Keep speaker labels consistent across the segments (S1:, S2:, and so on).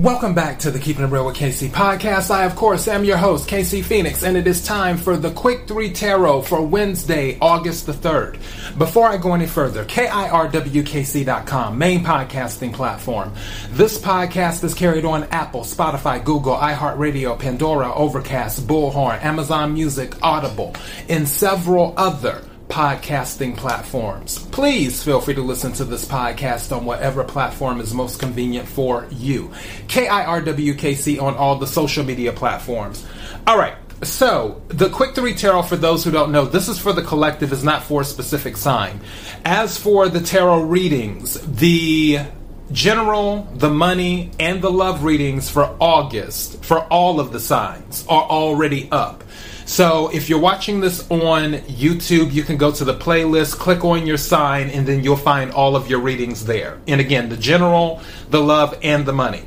S1: Welcome back to the Keeping It Real with KC podcast. I, of course, am your host, KC Phoenix, and it is time for the Quick 3 Tarot for Wednesday, August the 3rd. Before I go any further, KIRWKC.com, main podcasting platform. This podcast is carried on Apple, Spotify, Google, iHeartRadio, Pandora, Overcast, Bullhorn, Amazon Music, Audible, and several other podcasting platforms. Please feel free to listen to this podcast on whatever platform is most convenient for you. KIRWKC on all the social media platforms. All right. So, the quick three tarot, for those who don't know, this is for the collective, is not for a specific sign. As for the tarot readings, the general, the money, and the love readings for August, for all of the signs, are already up. So if you're watching this on YouTube, you can go to the playlist, click on your sign, and then you'll find all of your readings there. And again, the general, the love, and the money.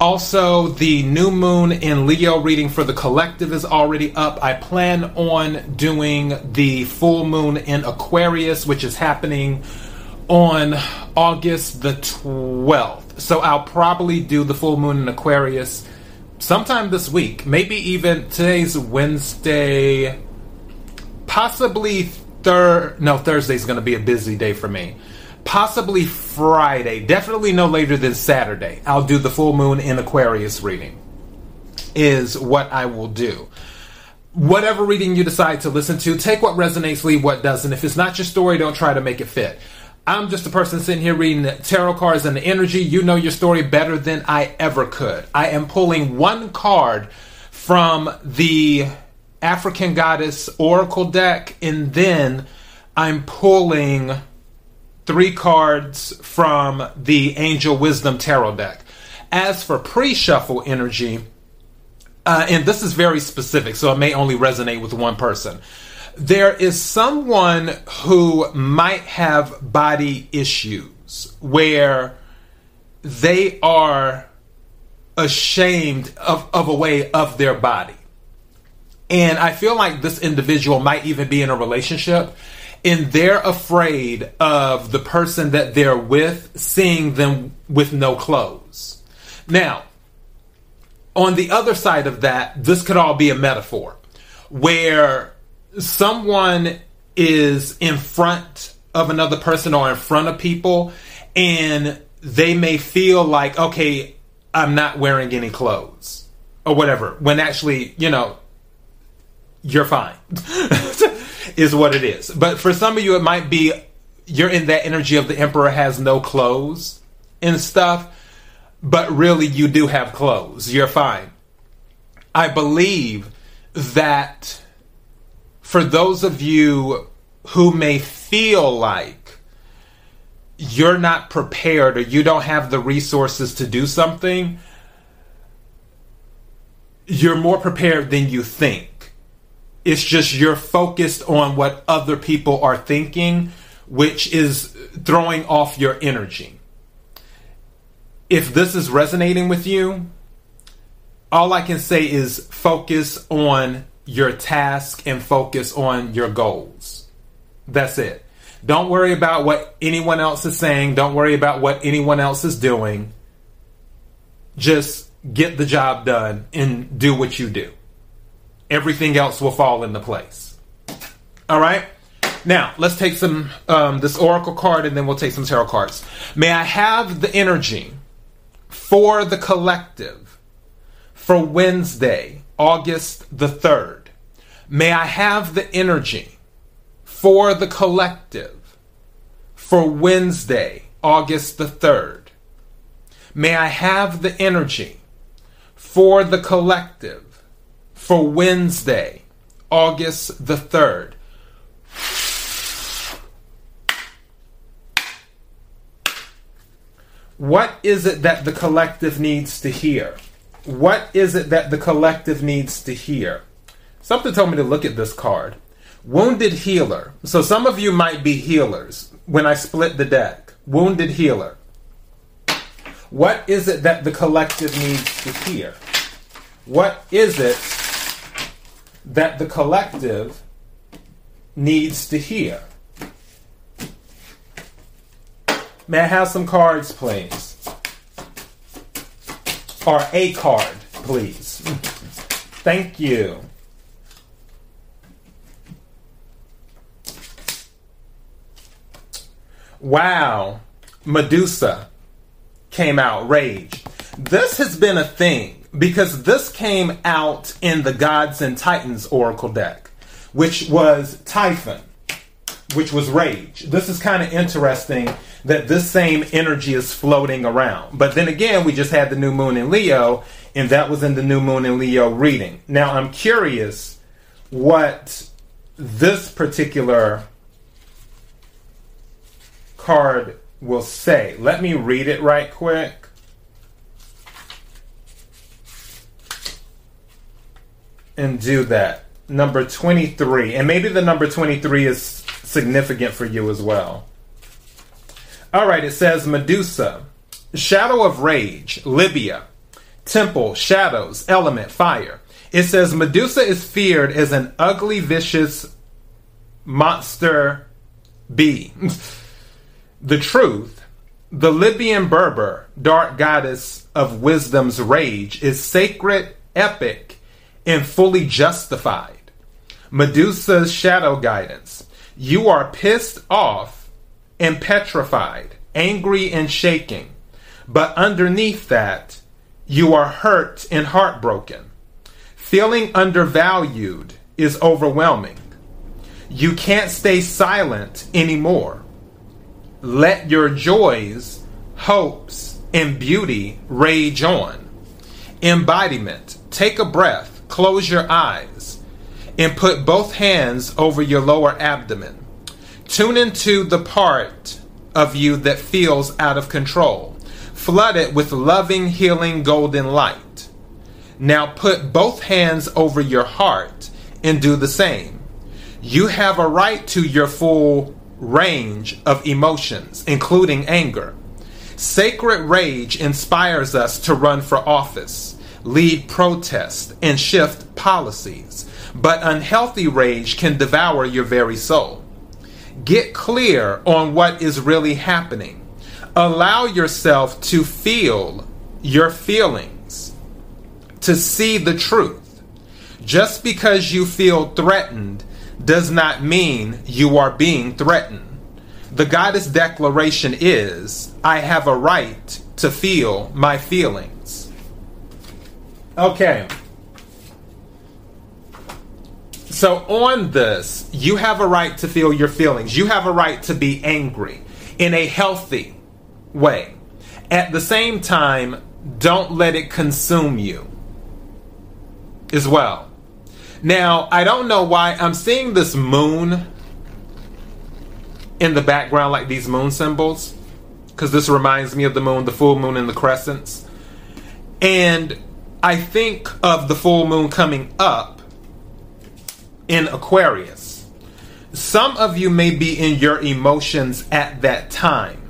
S1: Also, the new moon in Leo reading for the collective is already up. I plan on doing the full moon in Aquarius, which is happening on August the 12th. So I'll probably do the full moon in Aquarius sometime this week, maybe even today's Wednesday, possibly third. No, Thursday's going to be a busy day for me. Possibly Friday, definitely no later than Saturday. I'll do the full moon in Aquarius reading, is what I will do. Whatever reading you decide to listen to, take what resonates, leave what doesn't. If it's not your story, don't try to make it fit. I'm just a person sitting here reading tarot cards and the energy. You know your story better than I ever could. I am pulling one card from the African Goddess Oracle deck, and then I'm pulling three cards from the Angel Wisdom Tarot deck. As for pre shuffle energy, uh, and this is very specific, so it may only resonate with one person there is someone who might have body issues where they are ashamed of, of a way of their body. And I feel like this individual might even be in a relationship and they're afraid of the person that they're with seeing them with no clothes. Now, on the other side of that, this could all be a metaphor where someone is in front of another person or in front of people and they may feel like okay i'm not wearing any clothes or whatever when actually you know you're fine is what it is. But for some of you it might be you're in that energy of the emperor has no clothes and stuff but really you do have clothes. You're fine. I believe that for those of you who may feel like you're not prepared or you don't have the resources to do something, you're more prepared than you think. It's just you're focused on what other people are thinking, which is throwing off your energy. If this is resonating with you, all I can say is focus on your task and focus on your goals. That's it. Don't worry about what anyone else is saying. Don't worry about what anyone else is doing. Just get the job done and do what you do. Everything else will fall into place. All right? Now, let's take some um, this oracle card and then we'll take some tarot cards. May I have the energy for the collective for Wednesday, August the 3rd. May I have the energy for the collective for Wednesday, August the 3rd. May I have the energy for the collective for Wednesday, August the 3rd. What is it that the collective needs to hear? What is it that the collective needs to hear? Something told me to look at this card. Wounded Healer. So some of you might be healers when I split the deck. Wounded Healer. What is it that the collective needs to hear? What is it that the collective needs to hear? May I have some cards, please? Or a card, please. Thank you. Wow. Medusa came out, Rage. This has been a thing because this came out in the Gods and Titans Oracle deck, which was Typhon, which was Rage. This is kind of interesting that this same energy is floating around. But then again, we just had the new moon in Leo, and that was in the new moon in Leo reading. Now, I'm curious what this particular card will say. Let me read it right quick. And do that. Number 23. And maybe the number 23 is significant for you as well. All right, it says Medusa, Shadow of Rage, Libya, Temple, Shadows, Element, Fire. It says Medusa is feared as an ugly, vicious monster bee. the truth, the Libyan Berber, dark goddess of wisdom's rage, is sacred, epic, and fully justified. Medusa's shadow guidance. You are pissed off and petrified, angry and shaking. But underneath that, you are hurt and heartbroken. Feeling undervalued is overwhelming. You can't stay silent anymore. Let your joys, hopes, and beauty rage on. Embodiment. Take a breath, close your eyes, and put both hands over your lower abdomen. Tune into the part of you that feels out of control. Flood it with loving, healing, golden light. Now put both hands over your heart and do the same. You have a right to your full range of emotions, including anger. Sacred rage inspires us to run for office, lead protests, and shift policies. But unhealthy rage can devour your very soul. Get clear on what is really happening. Allow yourself to feel your feelings, to see the truth. Just because you feel threatened does not mean you are being threatened. The goddess declaration is I have a right to feel my feelings. Okay. So, on this, you have a right to feel your feelings. You have a right to be angry in a healthy way. At the same time, don't let it consume you as well. Now, I don't know why I'm seeing this moon in the background, like these moon symbols, because this reminds me of the moon, the full moon, and the crescents. And I think of the full moon coming up in Aquarius. Some of you may be in your emotions at that time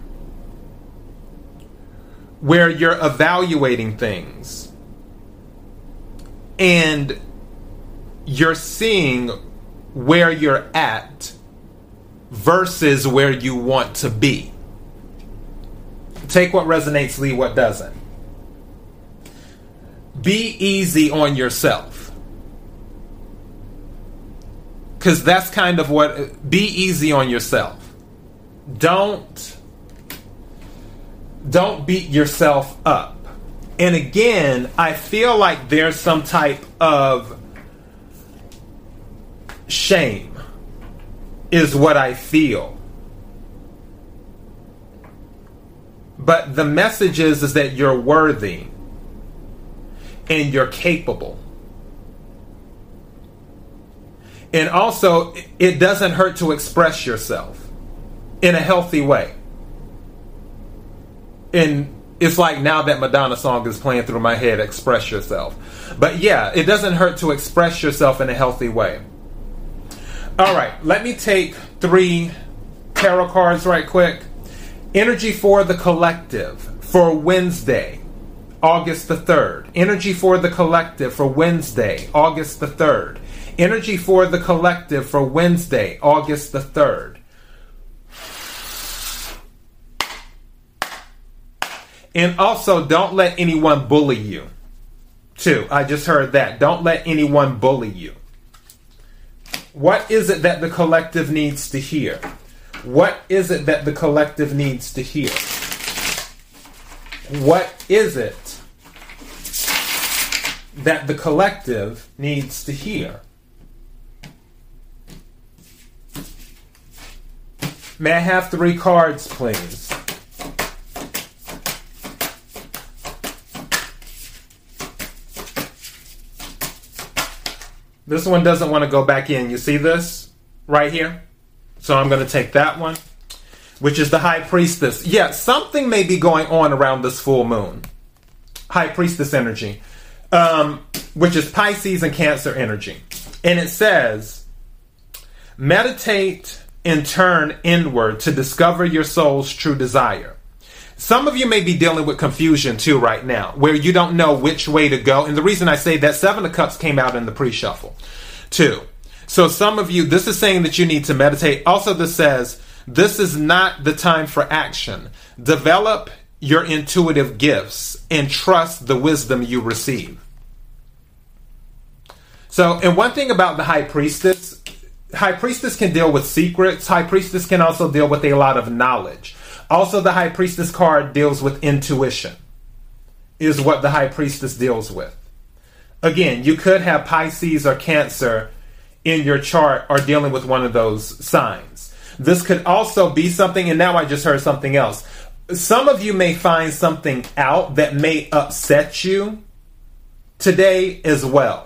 S1: where you're evaluating things and you're seeing where you're at versus where you want to be. Take what resonates, leave what doesn't. Be easy on yourself because that's kind of what be easy on yourself. Don't don't beat yourself up. And again i feel like there's some type of shame is what i feel. But the message is, is that you're worthy and you're capable And also, it doesn't hurt to express yourself in a healthy way. And it's like now that Madonna song is playing through my head, express yourself. But yeah, it doesn't hurt to express yourself in a healthy way. All right, let me take three tarot cards right quick. Energy for the collective for Wednesday, August the 3rd. Energy for the collective for Wednesday, August the 3rd. Energy for the Collective for Wednesday, August the 3rd. And also, don't let anyone bully you. Too. I just heard that. Don't let anyone bully you. What is it that the collective needs to hear? What is it that the collective needs to hear? What is it that the collective needs to hear? May I have three cards, please? This one doesn't want to go back in. You see this right here? So I'm going to take that one, which is the High Priestess. Yeah, something may be going on around this full moon. High Priestess energy, um, which is Pisces and Cancer energy. And it says, meditate and turn inward to discover your soul's true desire. Some of you may be dealing with confusion too right now, where you don't know which way to go. And the reason I say that Seven of Cups came out in the pre shuffle too. So some of you, this is saying that you need to meditate. Also, this says, this is not the time for action. Develop your intuitive gifts and trust the wisdom you receive. So, and one thing about the high priestess, high priestess can deal with secrets. High priestess can also deal with a lot of knowledge. Also, the High Priestess card deals with intuition, is what the High Priestess deals with. Again, you could have Pisces or Cancer in your chart or dealing with one of those signs. This could also be something, and now I just heard something else. Some of you may find something out that may upset you today as well.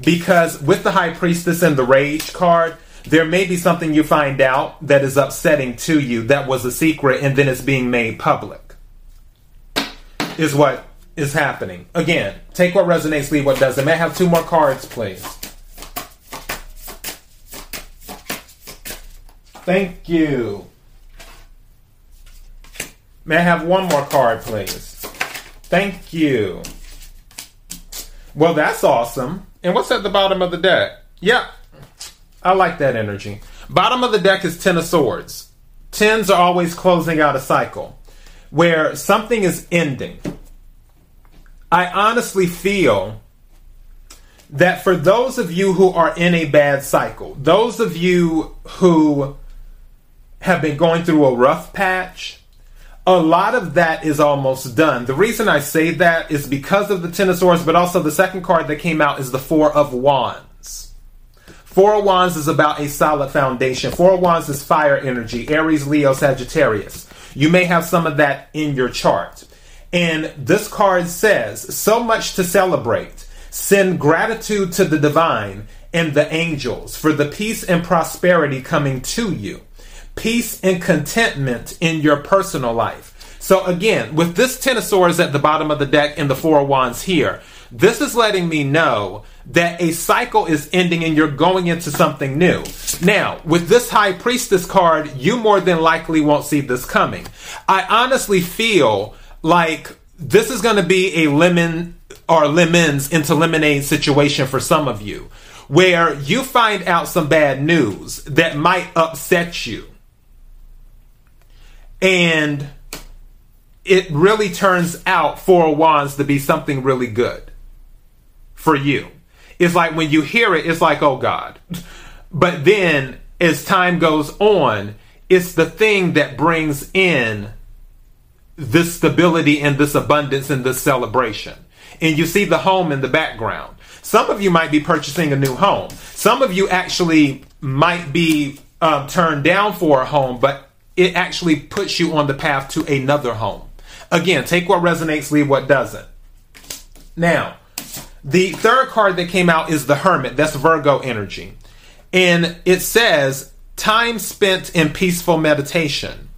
S1: Because with the High Priestess and the Rage card, there may be something you find out that is upsetting to you that was a secret and then it's being made public. Is what is happening. Again, take what resonates, leave what doesn't. May I have two more cards, please? Thank you. May I have one more card, please? Thank you. Well, that's awesome. And what's at the bottom of the deck? Yep, I like that energy. Bottom of the deck is Ten of Swords. Tens are always closing out a cycle where something is ending. I honestly feel that for those of you who are in a bad cycle, those of you who have been going through a rough patch, a lot of that is almost done. The reason I say that is because of the Ten of Swords, but also the second card that came out is the Four of Wands. Four of Wands is about a solid foundation. Four of Wands is fire energy, Aries, Leo, Sagittarius. You may have some of that in your chart. And this card says, so much to celebrate. Send gratitude to the divine and the angels for the peace and prosperity coming to you. Peace and contentment in your personal life. So again, with this Ten of Swords at the bottom of the deck and the Four of Wands here, this is letting me know that a cycle is ending and you're going into something new. Now, with this High Priestess card, you more than likely won't see this coming. I honestly feel like this is going to be a lemon or lemons into lemonade situation for some of you, where you find out some bad news that might upset you. And it really turns out Four Wands to be something really good for you. It's like when you hear it, it's like, oh God. But then as time goes on, it's the thing that brings in this stability and this abundance and this celebration. And you see the home in the background. Some of you might be purchasing a new home. Some of you actually might be um, turned down for a home, but it actually puts you on the path to another home. Again, take what resonates, leave what doesn't. Now, the third card that came out is the Hermit. That's Virgo energy. And it says, time spent in peaceful meditation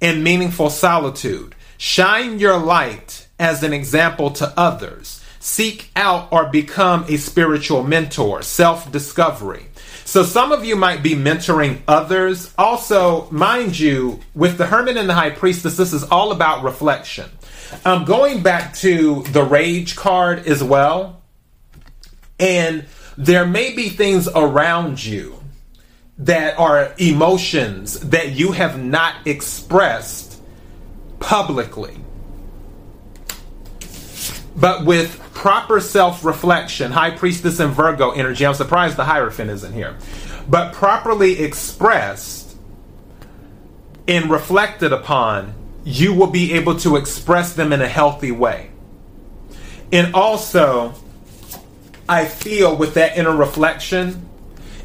S1: and meaningful solitude. Shine your light as an example to others. Seek out or become a spiritual mentor, self discovery. So some of you might be mentoring others. Also, mind you, with the Hermit and the High Priestess, this is all about reflection. I'm going back to the Rage card as well. And there may be things around you that are emotions that you have not expressed publicly. But with proper self reflection, High Priestess and Virgo energy, I'm surprised the Hierophant isn't here, but properly expressed and reflected upon, you will be able to express them in a healthy way. And also, I feel with that inner reflection,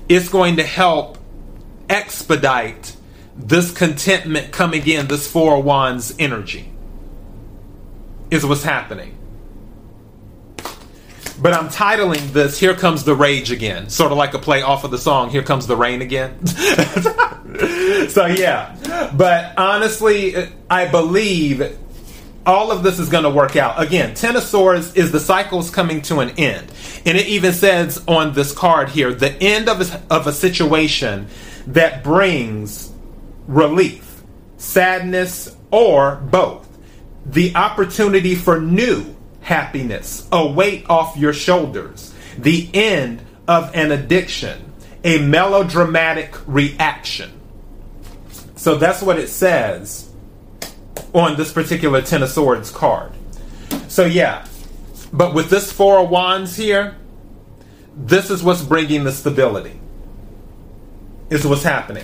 S1: it's going to help expedite this contentment coming in, this Four Wands energy, is what's happening. But I'm titling this Here Comes the Rage Again, sort of like a play off of the song Here Comes the Rain Again. so, yeah. But honestly, I believe all of this is going to work out. Again, Ten of Swords is the cycles coming to an end. And it even says on this card here the end of a, of a situation that brings relief, sadness, or both. The opportunity for new happiness, a weight off your shoulders, the end of an addiction, a melodramatic reaction. So that's what it says on this particular Ten of Swords card. So, yeah, but with this Four of Wands here, this is what's bringing the stability, is what's happening.